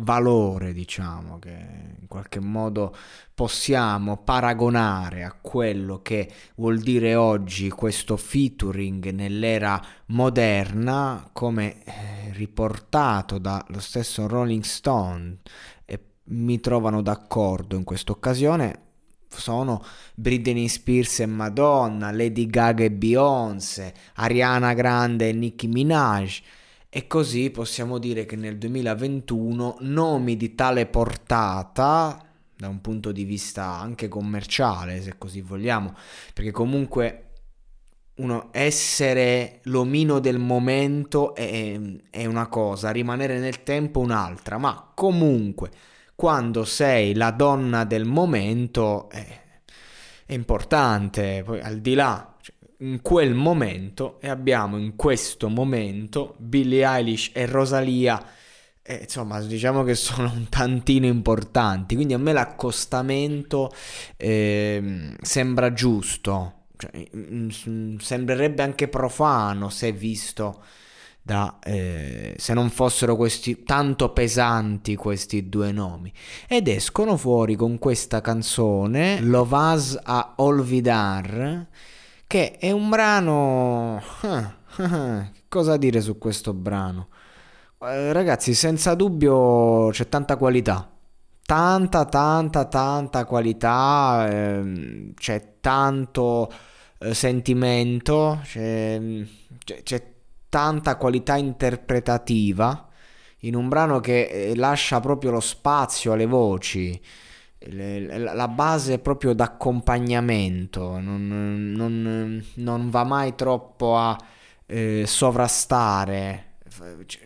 valore, diciamo, che in qualche modo possiamo paragonare a quello che vuol dire oggi questo featuring nell'era moderna, come eh, riportato dallo stesso Rolling Stone, e mi trovano d'accordo in questa occasione, sono Britney Spears e Madonna, Lady Gaga e Beyoncé, Ariana Grande e Nicki Minaj, e così possiamo dire che nel 2021 nomi di tale portata, da un punto di vista anche commerciale, se così vogliamo, perché comunque uno essere l'omino del momento è, è, una cosa, rimanere nel tempo un'altra, ma comunque quando sei la donna del momento è, è importante, poi al di là in quel momento e abbiamo in questo momento Billie Eilish e Rosalia eh, insomma diciamo che sono un tantino importanti quindi a me l'accostamento eh, sembra giusto cioè, mm, mm, sembrerebbe anche profano se visto da, eh, se non fossero questi tanto pesanti questi due nomi. Ed escono fuori con questa canzone Lovaz a Olvidar che è un brano... Cosa dire su questo brano? Eh, ragazzi, senza dubbio c'è tanta qualità. Tanta, tanta, tanta qualità. Eh, c'è tanto eh, sentimento. C'è, c'è, c'è tanta qualità interpretativa in un brano che eh, lascia proprio lo spazio alle voci la base è proprio d'accompagnamento, non, non, non va mai troppo a eh, sovrastare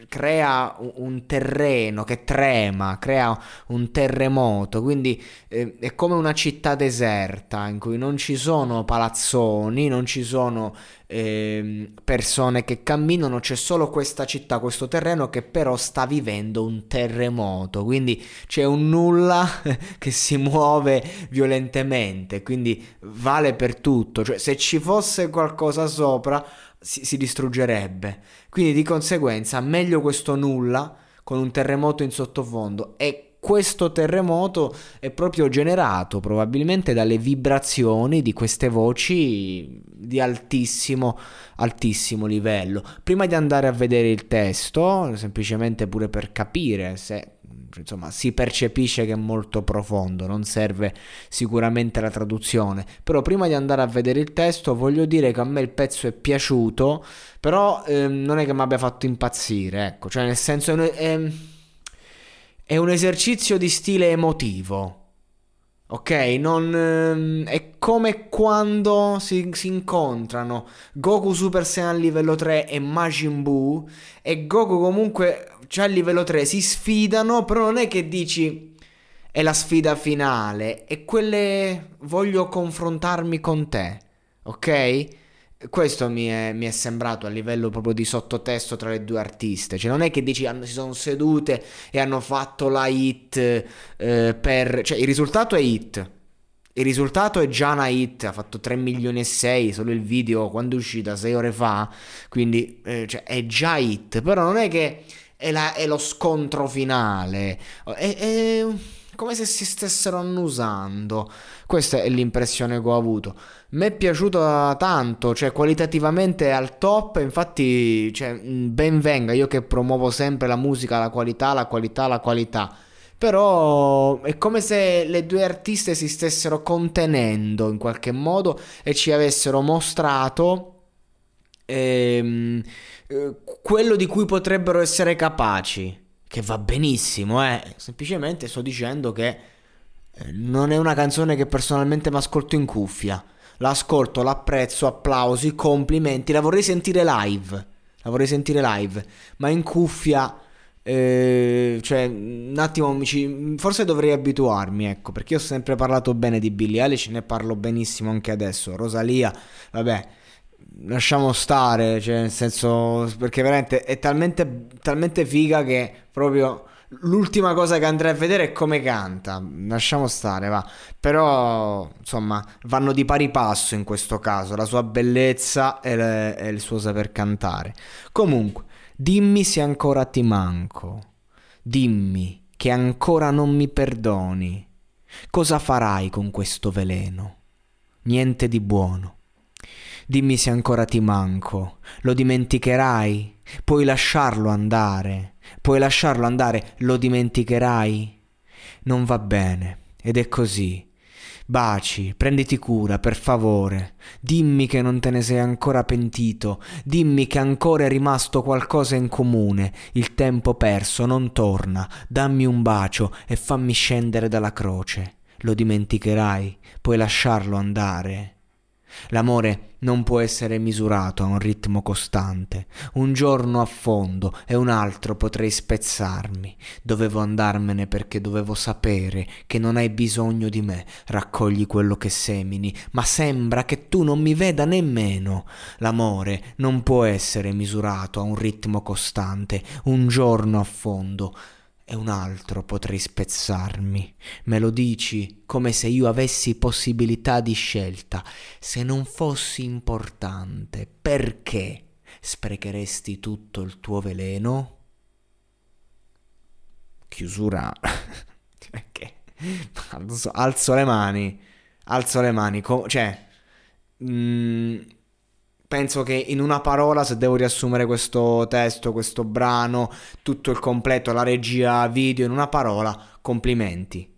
crea un terreno che trema, crea un terremoto, quindi eh, è come una città deserta in cui non ci sono palazzoni, non ci sono eh, persone che camminano, c'è solo questa città, questo terreno che però sta vivendo un terremoto, quindi c'è un nulla che si muove violentemente, quindi vale per tutto, cioè se ci fosse qualcosa sopra si, si distruggerebbe. Quindi di conseguenza meglio questo nulla con un terremoto in sottofondo e questo terremoto è proprio generato probabilmente dalle vibrazioni di queste voci di altissimo, altissimo livello. Prima di andare a vedere il testo, semplicemente pure per capire se insomma si percepisce che è molto profondo, non serve sicuramente la traduzione, però prima di andare a vedere il testo voglio dire che a me il pezzo è piaciuto, però ehm, non è che mi abbia fatto impazzire, ecco, cioè nel senso un, è, un esercizio di stile emotivo. Ok, non, ehm, è come quando si, si, incontrano. Goku Super Saiyan livello 3 e Majin Buu. E Goku comunque già a livello 3 si sfidano, però non è che dici è la sfida finale, è quelle voglio confrontarmi con te, ok? Questo mi è, mi è, sembrato a livello proprio di sottotesto tra le due artiste. Cioè, non è che dici hanno, si sono sedute e hanno fatto la hit eh, per. Cioè, il risultato è hit. Il risultato è già una hit, ha fatto 3 milioni e 6, solo il video quando è uscita 6 ore fa, quindi eh, cioè, è già hit, però non è che è, la, è lo scontro finale. È, è, come se si stessero annusando. Questa è l'impressione che ho avuto. Mi è piaciuto tanto, cioè qualitativamente è al top, infatti cioè, ben venga, io che promuovo sempre la musica, la qualità, la qualità, la qualità. Però è come se le due artiste si stessero contenendo in qualche modo e ci avessero mostrato ehm, eh, quello di cui potrebbero essere capaci. Che va benissimo, eh. Semplicemente sto dicendo che eh, non è una canzone che personalmente mi ascolto in cuffia. L'ascolto, l'apprezzo, applausi, complimenti, la vorrei sentire live. La vorrei sentire live, ma in cuffia eh, cioè, un attimo, ci, forse dovrei abituarmi, ecco, perché io ho sempre parlato bene di Billie Eilish, ne parlo benissimo anche adesso. Rosalia, vabbè, lasciamo stare, cioè, nel senso, perché veramente è talmente, talmente figa che proprio l'ultima cosa che andrei a vedere è come canta. Lasciamo stare, va. Però, insomma, vanno di pari passo in questo caso, la sua bellezza e, le, e il suo saper cantare. Comunque. Dimmi se ancora ti manco. Dimmi che ancora non mi perdoni. Cosa farai con questo veleno? Niente di buono. Dimmi se ancora ti manco. Lo dimenticherai? Puoi lasciarlo andare? Puoi lasciarlo andare? Lo dimenticherai? Non va bene. Ed è così. Baci, prenditi cura, per favore. Dimmi che non te ne sei ancora pentito. Dimmi che ancora è rimasto qualcosa in comune. Il tempo perso non torna. Dammi un bacio e fammi scendere dalla croce. Lo dimenticherai, puoi lasciarlo andare. L'amore non può essere misurato a un ritmo costante. Un giorno affondo e un altro potrei spezzarmi. Dovevo andarmene perché dovevo sapere che non hai bisogno di me. Raccogli quello che semini, ma sembra che tu non mi veda nemmeno. L'amore non può essere misurato a un ritmo costante. Un giorno affondo e un altro potrei spezzarmi. Me lo dici come se io avessi possibilità di scelta. Se non fossi importante, perché sprecheresti tutto il tuo veleno? Chiusura. perché? Alzo, alzo, le mani. Alzo le mani. Co- cioè... Mm, penso che in una parola, se devo riassumere questo testo, questo brano, tutto il completo, la regia video, in una parola, complimenti.